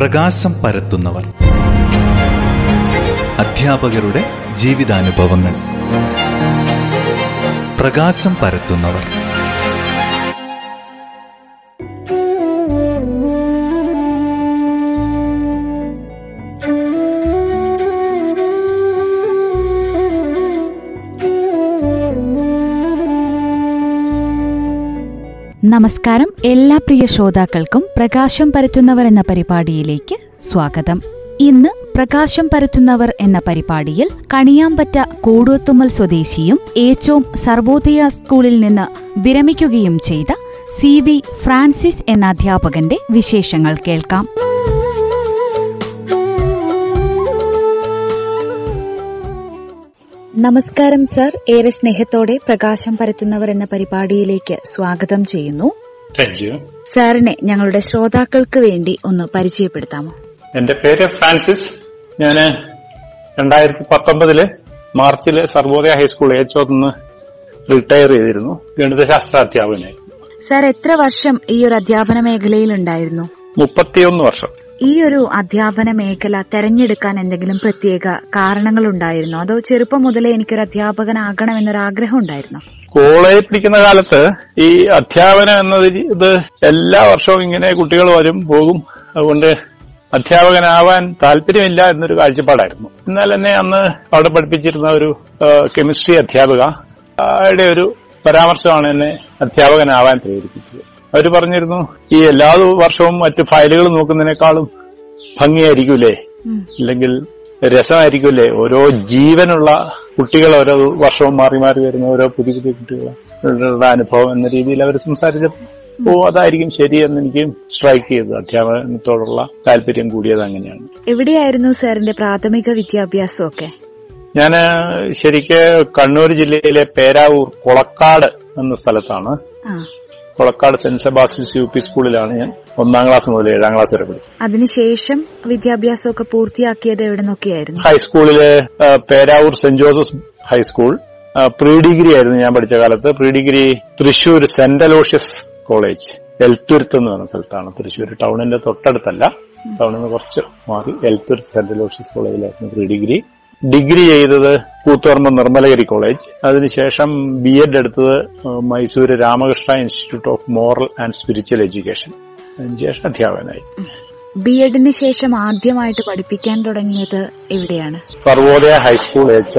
പ്രകാശം പരത്തുന്നവർ. അധ്യാപകരുടെ ജീവിതാനുഭവങ്ങൾ. പ്രകാശം പരത്തുന്നവർ. നമസ്കാരം. എല്ലാ പ്രിയ ശ്രോതാക്കൾക്കും പ്രകാശം പരത്തുന്നവർ എന്ന പരിപാടിയിലേക്ക് സ്വാഗതം. ഇന്ന് പ്രകാശം പരത്തുന്നവർ എന്ന പരിപാടിയിൽ കണിയാമ്പറ്റ കൂടോത്തുമ്മൽ സ്വദേശിയും ഏച്ചോം സർവോദയ സ്കൂളിൽ നിന്ന് വിരമിക്കുകയും ചെയ്ത സി വി ഫ്രാൻസിസ് എന്ന അധ്യാപകന്റെ വിശേഷങ്ങൾ കേൾക്കാം. നമസ്കാരം സർ. ഏറെ സ്നേഹത്തോടെ പ്രകാശം പരത്തുന്നവർ എന്ന പരിപാടിയിലേക്ക് സ്വാഗതം ചെയ്യുന്നു. സാറിനെ ഞങ്ങളുടെ ശ്രോതാക്കൾക്ക് വേണ്ടി ഒന്ന് പരിചയപ്പെടുത്താമോ? എന്റെ പേര് ഫ്രാൻസിസ്. ഞാൻ രണ്ടായിരത്തി പത്തൊമ്പതിൽ മാർച്ചിൽ സർവോദയ ഹൈസ്കൂൾ ഏച്ചോന്ന് റിട്ടയർ ചെയ്തിരുന്നു. ഗണിതശാസ്ത്ര അധ്യാപകനായിരുന്നു സാർ എത്ര വർഷം ഈ ഒരു അധ്യാപന മേഖലയിൽ ഉണ്ടായിരുന്നു? മുപ്പത്തിയൊന്ന് വർഷം. ഈ ഒരു അധ്യാപന മേഖല തെരഞ്ഞെടുക്കാൻ എന്തെങ്കിലും പ്രത്യേക കാരണങ്ങൾ ഉണ്ടായിരുന്നോ അതോ ചെറുപ്പം മുതലേ എനിക്കൊരു അധ്യാപകനാകണം എന്നൊരു ആഗ്രഹം ഉണ്ടായിരുന്നോ? കോളേജിൽ പഠിക്കുന്ന കാലത്ത് ഈ അധ്യാപനം എന്നത് ഇത് എല്ലാ വർഷവും ഇങ്ങനെ കുട്ടികൾ വരും പോകും. അതുകൊണ്ട് അധ്യാപകനാവാൻ താല്പര്യമില്ല എന്നൊരു കാഴ്ചപ്പാടായിരുന്നു. എന്നാൽ എന്നെ അന്ന് അവിടെ പഠിപ്പിച്ചിരുന്ന ഒരു കെമിസ്ട്രി അധ്യാപക ഒരു പരാമർശമാണ് എന്നെ അധ്യാപകനാവാൻ പ്രേരിപ്പിച്ചത്. അവർ പറഞ്ഞിരുന്നു ഈ എല്ലാ വർഷവും മറ്റു ഫയലുകൾ നോക്കുന്നതിനേക്കാളും ഭംഗിയായിരിക്കൂലേ? അല്ലെങ്കിൽ രസമായിരിക്കൂലേ? ഓരോ ജീവനുള്ള കുട്ടികൾ ഓരോ വർഷവും മാറി മാറി വരുന്ന ഓരോ പുതിയ പുതിയ കുട്ടികളുടെ അനുഭവം എന്ന രീതിയിൽ അവർ സംസാരിച്ചപ്പോൾ ഓ അതായിരിക്കും ശരിയെന്ന് എനിക്ക് സ്ട്രൈക്ക് ചെയ്തു. അധ്യാപനത്തോടുള്ള താല്പര്യം കൂടിയത് അങ്ങനെയാണ്. എവിടെയായിരുന്നു സാറിന്റെ പ്രാഥമിക വിദ്യാഭ്യാസം ഒക്കെ ഞാൻ ശരിക്ക് കണ്ണൂർ ജില്ലയിലെ പേരാവൂർ കൊളക്കാട് എന്ന സ്ഥലത്താണ്. Kolakkad saint Sebastian's U P സ്കൂളിലാണ് ഞാൻ ഒന്നാം ക്ലാസ് മുതൽ ഏഴാം ക്ലാസ് വരെ പഠിച്ചത്. അതിനുശേഷം വിദ്യാഭ്യാസമൊക്കെ പൂർത്തിയാക്കിയത് എവിടെ നിന്നൊക്കെയായിരുന്നു ഹൈസ്കൂളിൽ Peravoor saint Joseph high school pre degree ആയിരുന്നു ഞാൻ പഠിച്ച കാലത്ത്. Pre degree Thrissur saint Aloysius college. Elthuruth എന്ന് പറഞ്ഞ സ്ഥലത്താണ്. തൃശൂർ ടൗണിന്റെ തൊട്ടടുത്തല്ല. ടൗണിൽ നിന്ന് കുറച്ച് മാറി എൽത്തുരുത്ത് സെന്റ് അലോഷ്യസ് കോളേജിലായിരുന്നു പ്രീ ഡിഗ്രി ഡിഗ്രി ചെയ്തത് കൂത്തുപറമ്പ് നിർമ്മലഗിരി കോളേജ്. അതിനുശേഷം ബി എഡ് എടുത്തത് Mysore Mysore Ramakrishna institute of moral and spiritual education. അതിനുശേഷം അധ്യാപകനായി. ബി എഡിന് ശേഷം ആദ്യമായിട്ട് പഠിപ്പിക്കാൻ തുടങ്ങിയത് എവിടെയാണ്? സർവോദയ ഹൈസ്കൂൾ എച്ച്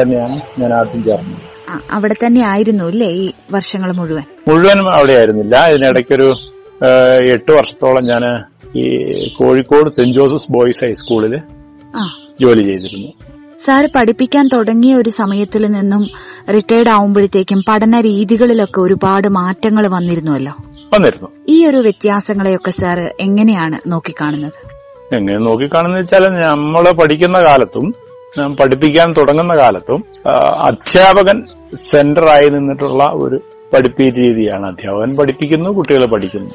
തന്നെയാണ് ഞാൻ ആദ്യം ചേർന്നത്. അവിടെ തന്നെ ആയിരുന്നു അല്ലേ ഈ വർഷങ്ങൾ മുഴുവൻ? മുഴുവനും അവിടെ ആയിരുന്നില്ല. ഇതിനിടയ്ക്കൊരു എട്ട് വർഷത്തോളം ഞാൻ ഈ കോഴിക്കോട് സെന്റ് ജോസഫ് ബോയ്സ് ഹൈസ്കൂളിൽ ജോലി ചെയ്തിരുന്നു. സാറ് പഠിപ്പിക്കാൻ തുടങ്ങിയ ഒരു സമയത്തിൽ നിന്നും റിട്ടയർഡ് ആവുമ്പോഴത്തേക്കും പഠന രീതികളിലൊക്കെ ഒരുപാട് മാറ്റങ്ങൾ വന്നിരുന്നുവല്ലോ. വന്നിരുന്നു. ഈ ഒരു വ്യത്യാസങ്ങളെയൊക്കെ സാർ എങ്ങനെയാണ് നോക്കിക്കാണുന്നത്? എങ്ങനെ നോക്കിക്കാണെന്ന് വെച്ചാൽ നമ്മൾ പഠിക്കുന്ന കാലത്തും ഞാൻ പഠിപ്പിക്കാൻ തുടങ്ങുന്ന കാലത്തും അധ്യാപകൻ സെന്ററായി നിന്നിട്ടുള്ള ഒരു പഠിപ്പി രീതിയാണ്. അധ്യാപകൻ പഠിപ്പിക്കുന്നു കുട്ടികൾ പഠിക്കുന്നു.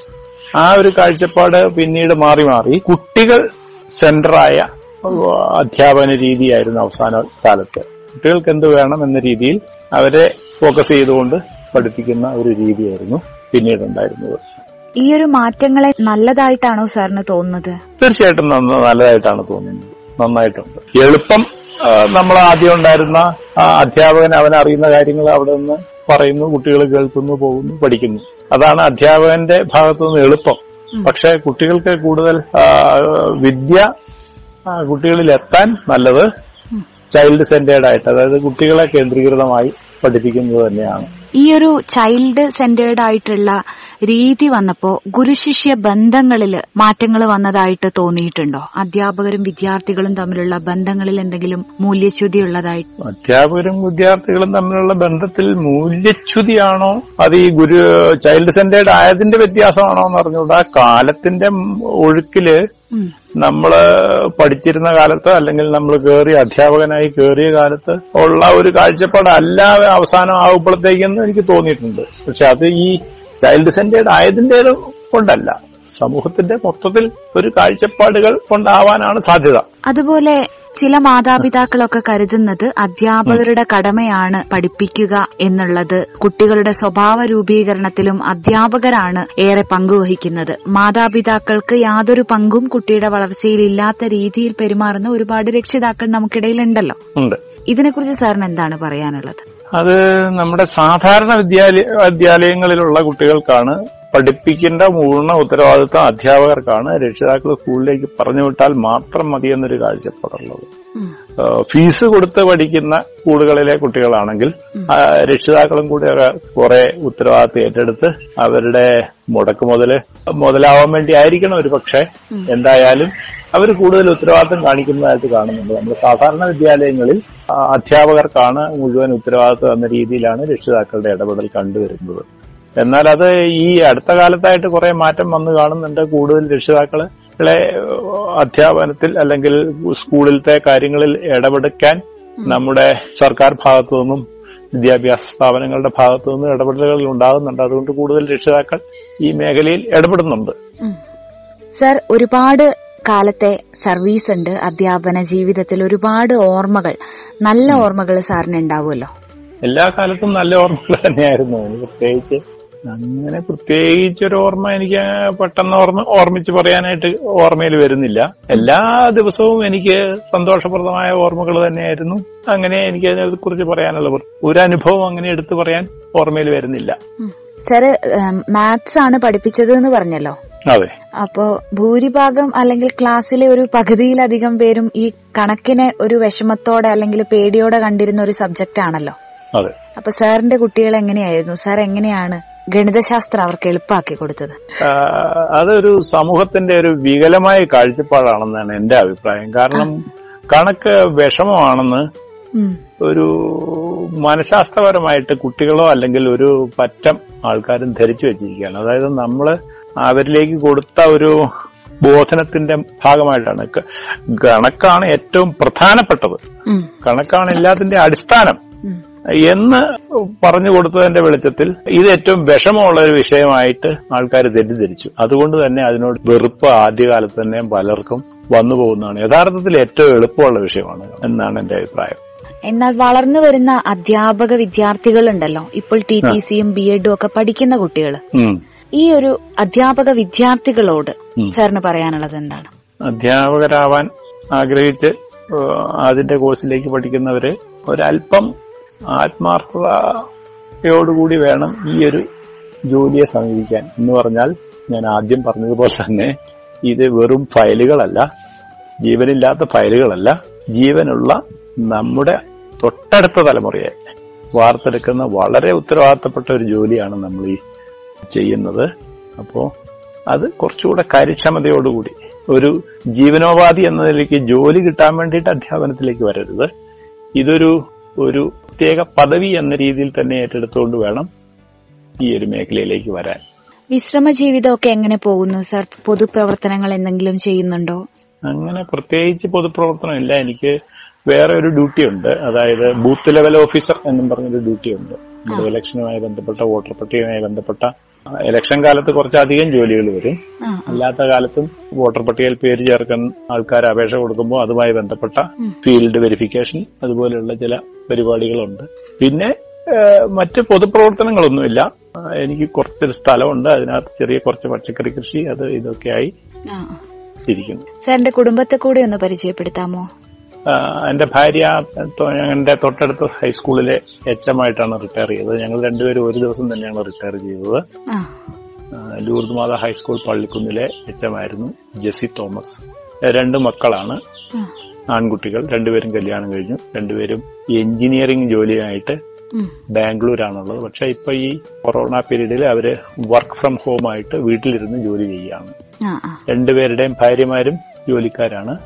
ആ ഒരു കാഴ്ചപ്പാട് പിന്നീട് മാറി മാറി കുട്ടികൾ സെന്ററായ അധ്യാപന രീതിയായിരുന്നു അവസാന കാലത്ത്. കുട്ടികൾക്ക് എന്ത് വേണം എന്ന രീതിയിൽ അവരെ ഫോക്കസ് ചെയ്തുകൊണ്ട് പഠിപ്പിക്കുന്ന ഒരു രീതിയായിരുന്നു പിന്നീട് ഉണ്ടായിരുന്നത് ഈ ഒരു മാറ്റങ്ങളെ നല്ലതായിട്ടാണോ സാറിന് തോന്നുന്നത്? തീർച്ചയായിട്ടും നല്ലതായിട്ടാണ് തോന്നുന്നത്. നന്നായിട്ടുണ്ട്. എളുപ്പം നമ്മൾ ആദ്യം ഉണ്ടായിരുന്ന അധ്യാപകൻ അവൻ അറിയുന്ന കാര്യങ്ങൾ അവിടെ നിന്ന് പറയുന്നു കുട്ടികൾ കേൾക്കുന്നു പോകുന്നു പഠിക്കുന്നു. അതാണ് അധ്യാപകന്റെ ഭാഗത്തു നിന്ന് എളുപ്പം പക്ഷെ കുട്ടികൾക്ക് കൂടുതൽ വിദ്യ ആ, കുട്ടികളിൽ എത്താൻ നല്ലത് ചൈൽഡ് സെന്റേർഡ് ആയിട്ട് അതായത് കുട്ടികളെ കേന്ദ്രീകൃതമായി പഠിപ്പിക്കുന്നത് തന്നെയാണ്. ഈ ഒരു ചൈൽഡ് സെന്റേർഡ് ആയിട്ടുള്ള രീതി വന്നപ്പോ ഗുരുശിഷ്യ ബന്ധങ്ങളിൽ മാറ്റങ്ങൾ വന്നതായിട്ട് തോന്നിയിട്ടുണ്ടോ? അധ്യാപകരും വിദ്യാർത്ഥികളും തമ്മിലുള്ള ബന്ധങ്ങളിൽ എന്തെങ്കിലും മൂല്യച്യുതി ഉള്ളതായിട്ട് അധ്യാപകരും വിദ്യാർത്ഥികളും തമ്മിലുള്ള ബന്ധത്തിൽ മൂല്യച്യുതിയാണോ? അത് ഈ ഗുരു ചൈൽഡ് സെന്റേർഡ് ആയതിന്റെ വ്യത്യാസമാണോ എന്ന് അറിഞ്ഞുകൂടാ കാലത്തിന്റെ ഒഴുക്കിൽ. നമ്മൾ പഠിച്ചിരുന്ന കാലത്ത് അല്ലെങ്കിൽ നമ്മൾ കയറി അധ്യാപകനായി കയറിയ കാലത്ത് ഉള്ള ഒരു കാഴ്ചപ്പാട് അല്ല അവസാനം ആകുമ്പോഴത്തേക്കെന്ന് എനിക്ക് തോന്നിയിട്ടുണ്ട്. പക്ഷെ അത് ഈ ചൈൽഡ് സെന്റേഡ് ആയതിന്റെ കൊണ്ടല്ല. സമൂഹത്തിന്റെ മൊത്തത്തിൽ ഒരു കാഴ്ചപ്പാടുകൾ കൊണ്ടാവാനാണ് സാധ്യത. അതുപോലെ ചില മാതാപിതാക്കളൊക്കെ കരുതുന്നത് അധ്യാപകരുടെ കടമയാണ് പഠിപ്പിക്കുക എന്നുള്ളത്. കുട്ടികളുടെ സ്വഭാവ രൂപീകരണത്തിലും അധ്യാപകരാണ് ഏറെ പങ്കുവഹിക്കുന്നത്. മാതാപിതാക്കൾക്ക് യാതൊരു പങ്കും കുട്ടിയുടെ വളർച്ചയിൽ ഇല്ലാത്ത രീതിയിൽ പെരുമാറുന്ന ഒരുപാട് രക്ഷിതാക്കൾ നമുക്കിടയിലുണ്ടല്ലോ. ഉണ്ട്. ഇതിനെക്കുറിച്ച് സാറിന് എന്താണ് പറയാനുള്ളത്? അത് നമ്മുടെ സാധാരണ വിദ്യാലയ വിദ്യാലയങ്ങളിലുള്ള കുട്ടികൾക്കാണ് പഠിപ്പിക്കേണ്ട പൂർണ ഉത്തരവാദിത്വം അധ്യാപകർക്കാണ്. രക്ഷിതാക്കൾ സ്കൂളിലേക്ക് പറഞ്ഞു വിട്ടാൽ മാത്രം മതി എന്നൊരു കാഴ്ചപ്പാടുള്ളത് ഫീസ് കൊടുത്ത് പഠിക്കുന്ന സ്കൂളുകളിലെ കുട്ടികളാണെങ്കിൽ രക്ഷിതാക്കളും കൂടി കുറെ ഉത്തരവാദിത്വം ഏറ്റെടുത്ത് അവരുടെ മുടക്ക് മുതൽ മുതലാവാൻ വേണ്ടി ആയിരിക്കണം ഒരു പക്ഷേ. എന്തായാലും അവർ കൂടുതൽ ഉത്തരവാദിത്വം കാണിക്കുന്നതായിട്ട് കാണുന്നുണ്ട്. നമ്മൾ സാധാരണ വിദ്യാലയങ്ങളിൽ അധ്യാപകർക്കാണ് മുഴുവൻ ഉത്തരവാദിത്വം എന്ന രീതിയിലാണ് രക്ഷിതാക്കളുടെ ഇടപെടൽ കണ്ടുവരുന്നത്. എന്നാൽ അത് ഈ അടുത്ത കാലത്തായിട്ട് കുറെ മാറ്റം വന്നു കാണുന്നുണ്ട്. കൂടുതൽ രക്ഷിതാക്കൾ അധ്യാപനത്തിൽ അല്ലെങ്കിൽ സ്കൂളിലത്തെ കാര്യങ്ങളിൽ ഇടപെടുക്കാൻ നമ്മുടെ സർക്കാർ ഭാഗത്തു നിന്നും വിദ്യാഭ്യാസ സ്ഥാപനങ്ങളുടെ ഭാഗത്തു നിന്നും ഇടപെടലുകൾ ഉണ്ടാകുന്നുണ്ട്. അതുകൊണ്ട് കൂടുതൽ രക്ഷിതാക്കൾ ഈ മേഖലയിൽ ഇടപെടുന്നുണ്ട്. സർ ഒരുപാട് കാലത്തെ സർവീസ് ഉണ്ട്. അധ്യാപന ജീവിതത്തിൽ ഒരുപാട് ഓർമ്മകൾ. നല്ല ഓർമ്മകൾ സാറിന് ഉണ്ടാവുമല്ലോ? എല്ലാ കാലത്തും നല്ല ഓർമ്മകൾ തന്നെയായിരുന്നു. പ്രത്യേകിച്ച് അങ്ങനെ പ്രത്യേകിച്ച് ഒരു ഓർമ്മ എനിക്ക് പെട്ടെന്ന് ഓർമ്മ ഓർമ്മിച്ച് പറയാനായിട്ട് ഓർമ്മയിൽ വരുന്നില്ല. എല്ലാ ദിവസവും എനിക്ക് സന്തോഷപ്രദമായ ഓർമ്മകൾ തന്നെയായിരുന്നു. അങ്ങനെ എനിക്ക് അതിനെ കുറിച്ച് പറയാനുള്ള ഒരു അനുഭവം അങ്ങനെ എടുത്തു പറയാൻ ഓർമ്മയിൽ വരുന്നില്ല. സാറ് മാത്സ് ആണ് പഠിപ്പിച്ചത് എന്ന് പറഞ്ഞല്ലോ? അതെ. അപ്പോ ഭൂരിഭാഗം അല്ലെങ്കിൽ ക്ലാസ്സിലെ ഒരു പകുതിയിലധികം പേരും ഈ കണക്കിനെ ഒരു വിഷമത്തോടെ അല്ലെങ്കിൽ പേടിയോടെ കണ്ടിരുന്ന ഒരു സബ്ജക്റ്റ് ആണല്ലോ അതെ. അപ്പൊ സാറിന്റെ കുട്ടികൾ എങ്ങനെയായിരുന്നു? സാർ എങ്ങനെയാണ് ഗണിതശാസ്ത്രം അവർക്ക് എളുപ്പമാക്കി കൊടുത്തത്. അതൊരു സമൂഹത്തിന്റെ ഒരു വികലമായ കാഴ്ചപ്പാടാണെന്നാണ് എന്റെ അഭിപ്രായം. കാരണം കണക്ക് വിഷമമാണെന്ന്. ഒരു മനഃശാസ്ത്രപരമായിട്ട് കുട്ടികളോ അല്ലെങ്കിൽ ഒരു പറ്റം ആൾക്കാരും ധരിച്ചു വെച്ചിരിക്കുകയാണ്. അതായത് നമ്മൾ അവരിലേക്ക് കൊടുത്ത ഒരു ബോധനത്തിന്റെ ഭാഗമായിട്ടാണ്. കണക്കാണ് ഏറ്റവും പ്രധാനപ്പെട്ടത്. കണക്കാണ് എല്ലാത്തിന്റെ അടിസ്ഥാനം. എന്ന് പറഞ്ഞു കൊടുത്തതിന്റെ വെളിച്ചത്തിൽ ഇത് ഏറ്റവും വിഷമമുള്ള ഒരു വിഷയമായിട്ട് ആൾക്കാർ തെറ്റിദ്ധരിച്ചു. അതുകൊണ്ട് തന്നെ അതിനോട് വെറുപ്പ് ആദ്യകാലത്ത് തന്നെ പലർക്കും വന്നു പോകുന്നതാണ്. യഥാർത്ഥത്തിൽ ഏറ്റവും എളുപ്പമുള്ള വിഷയമാണ് എന്നാണ് എന്റെ അഭിപ്രായം. എന്നാൽ വളർന്നു വരുന്ന അധ്യാപക വിദ്യാർത്ഥികൾ ഉണ്ടല്ലോ ഇപ്പോൾ ടി ടി സിയും ബി എഡും ഒക്കെ പഠിക്കുന്ന കുട്ടികൾ ഈ ഒരു അധ്യാപക വിദ്യാർത്ഥികളോട്. സാറിന് പറയാനുള്ളത് എന്താണ്? അധ്യാപകരാവാൻ ആഗ്രഹിച്ച് അതിന്റെ കോഴ്സിലേക്ക് പഠിക്കുന്നവര് ഒരല്പം ആത്മാർത്ഥതയോടുകൂടി വേണം ഈ ഒരു ജോലിയെ സമീപിക്കാൻ. എന്ന് പറഞ്ഞാൽ ഞാൻ ആദ്യം പറഞ്ഞതുപോലെ തന്നെ ഇത് വെറും ഫയലുകളല്ല ജീവനില്ലാത്ത ഫയലുകളല്ല. ജീവനുള്ള നമ്മുടെ തൊട്ടടുത്ത തലമുറയെ വാർത്തെടുക്കുന്ന വളരെ ഉത്തരവാദിത്തപ്പെട്ട ഒരു ജോലിയാണ് നമ്മൾ ഈ ചെയ്യുന്നത്. അപ്പോൾ അത് കുറച്ചുകൂടെ കാര്യക്ഷമതയോടുകൂടി. ഒരു ജീവനോപാധി എന്ന നിലയ്ക്ക് ജോലി കിട്ടാൻ വേണ്ടിയിട്ട് അധ്യാപനത്തിലേക്ക് വരരുത്. ഇതൊരു ഒരു പ്രത്യേക പദവി എന്ന രീതിയിൽ തന്നെ ഏറ്റെടുത്തുകൊണ്ട് വേണം ഈ ഒരു മേഖലയിലേക്ക് വരാൻ. വിശ്രമ ജീവിതമൊക്കെ എങ്ങനെ പോകുന്നു സർ? പൊതുപ്രവർത്തനങ്ങൾ എന്തെങ്കിലും ചെയ്യുന്നുണ്ടോ? അങ്ങനെ പ്രത്യേകിച്ച് പൊതുപ്രവർത്തനം ഇല്ല. എനിക്ക് വേറെ ഒരു ഡ്യൂട്ടി ഉണ്ട്. അതായത് ബൂത്ത് ലെവൽ ഓഫീസർ എന്നും പറഞ്ഞൊരു ഡ്യൂട്ടി ഉണ്ട്. നമ്മുടെ ഇലക്ഷനുമായി ബന്ധപ്പെട്ട വോട്ടർ പട്ടികയുമായി ബന്ധപ്പെട്ട. ഇലക്ഷൻ കാലത്ത് കുറച്ചധികം ജോലികൾ വരും. അല്ലാത്ത കാലത്തും വോട്ടർ പട്ടികയിൽ പേര് ചേർക്കാൻ ആൾക്കാർ അപേക്ഷ കൊടുക്കുമ്പോൾ അതുമായി ബന്ധപ്പെട്ട ഫീൽഡ് വെരിഫിക്കേഷൻ അതുപോലെയുള്ള ചില പരിപാടികളുണ്ട്. പിന്നെ മറ്റ് പൊതുപ്രവർത്തനങ്ങളൊന്നുമില്ല. എനിക്ക് കുറച്ചൊരു സ്ഥലമുണ്ട്. അതിനകത്ത് ചെറിയ കുറച്ച് പച്ചക്കറി കൃഷി അത് ഇതൊക്കെയായി. ഇരിക്കുന്നു. സാറിന്റെ കുടുംബത്തെ കൂടി ഒന്ന് പരിചയപ്പെടുത്താമോ? എന്റെ ഭാര്യ എന്റെ തൊട്ടടുത്ത ഹൈസ്കൂളിലെ എച്ച് എം ആയിട്ടാണ് റിട്ടയർ ചെയ്തത്. ഞങ്ങൾ രണ്ടുപേരും ഒരു ദിവസം തന്നെയാണ് റിട്ടയർ ചെയ്തത്. ലൂർദ് മാത ഹൈസ്കൂൾ പള്ളിക്കുന്നിലെ എച്ച് എം ആയിരുന്നു ജെസി തോമസ്. രണ്ട് മക്കളാണ്. ആൺകുട്ടികൾ. രണ്ടുപേരും കല്യാണം കഴിഞ്ഞു. രണ്ടുപേരും എഞ്ചിനീയറിംഗ് ജോലിയായിട്ട്. ബാംഗ്ലൂരാണുള്ളത്. പക്ഷെ ഇപ്പൊ ഈ കൊറോണ പീരീഡിൽ അവർ വർക്ക് ഫ്രം ഹോം ആയിട്ട് വീട്ടിലിരുന്ന് ജോലി ചെയ്യുകയാണ്. രണ്ടുപേരുടെയും ഭാര്യമാരും ജോലിക്കാരാണ്.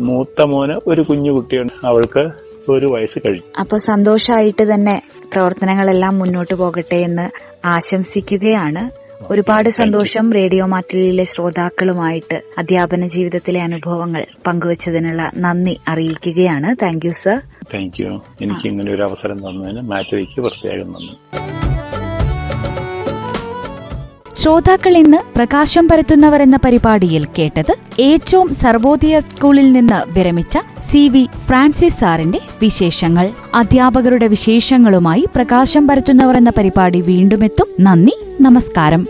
മൂത്ത മോന് ഒരു കുഞ്ഞു കുട്ടിയുണ്ട്. അവൾക്ക് ഒരു വയസ്സ് കഴിഞ്ഞു. അപ്പൊ സന്തോഷമായിട്ട് തന്നെ പ്രവർത്തനങ്ങളെല്ലാം മുന്നോട്ട് പോകട്ടെ എന്ന് ആശംസിക്കുകയാണ്. ഒരുപാട് സന്തോഷം റേഡിയോ മാറ്റിലെ ശ്രോതാക്കളുമായിട്ട് അധ്യാപന ജീവിതത്തിലെ അനുഭവങ്ങൾ പങ്കുവച്ചതിനുള്ള നന്ദി അറിയിക്കുകയാണ്. Thank you sir thank you എനിക്ക് ഇങ്ങനെ ഒരു അവസരം തന്നതിന് മാറ്റിവയ്ക്ക് പ്രത്യേകം നന്ദി. ശ്രോതാക്കൾ ഇന്ന് പ്രകാശം പരത്തുന്നവർ എന്ന പരിപാടിയിൽ കേട്ടത് ഏറ്റവും സർവോദയ സ്കൂളിൽ നിന്ന് വിരമിച്ച സി വി ഫ്രാൻസിസ് സാറിന്റെ വിശേഷങ്ങൾ. അധ്യാപകരുടെ വിശേഷങ്ങളുമായി പ്രകാശം പരത്തുന്നവർ എന്ന പരിപാടി വീണ്ടുമെത്തും. നന്ദി നമസ്കാരം.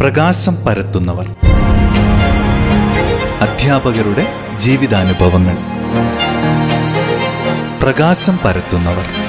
പ്രകാശം പരത്തുന്നവർ. അധ്യാപകരുടെ ജീവിതാനുഭവങ്ങൾ. പ്രകാശം പരത്തുന്നവർ.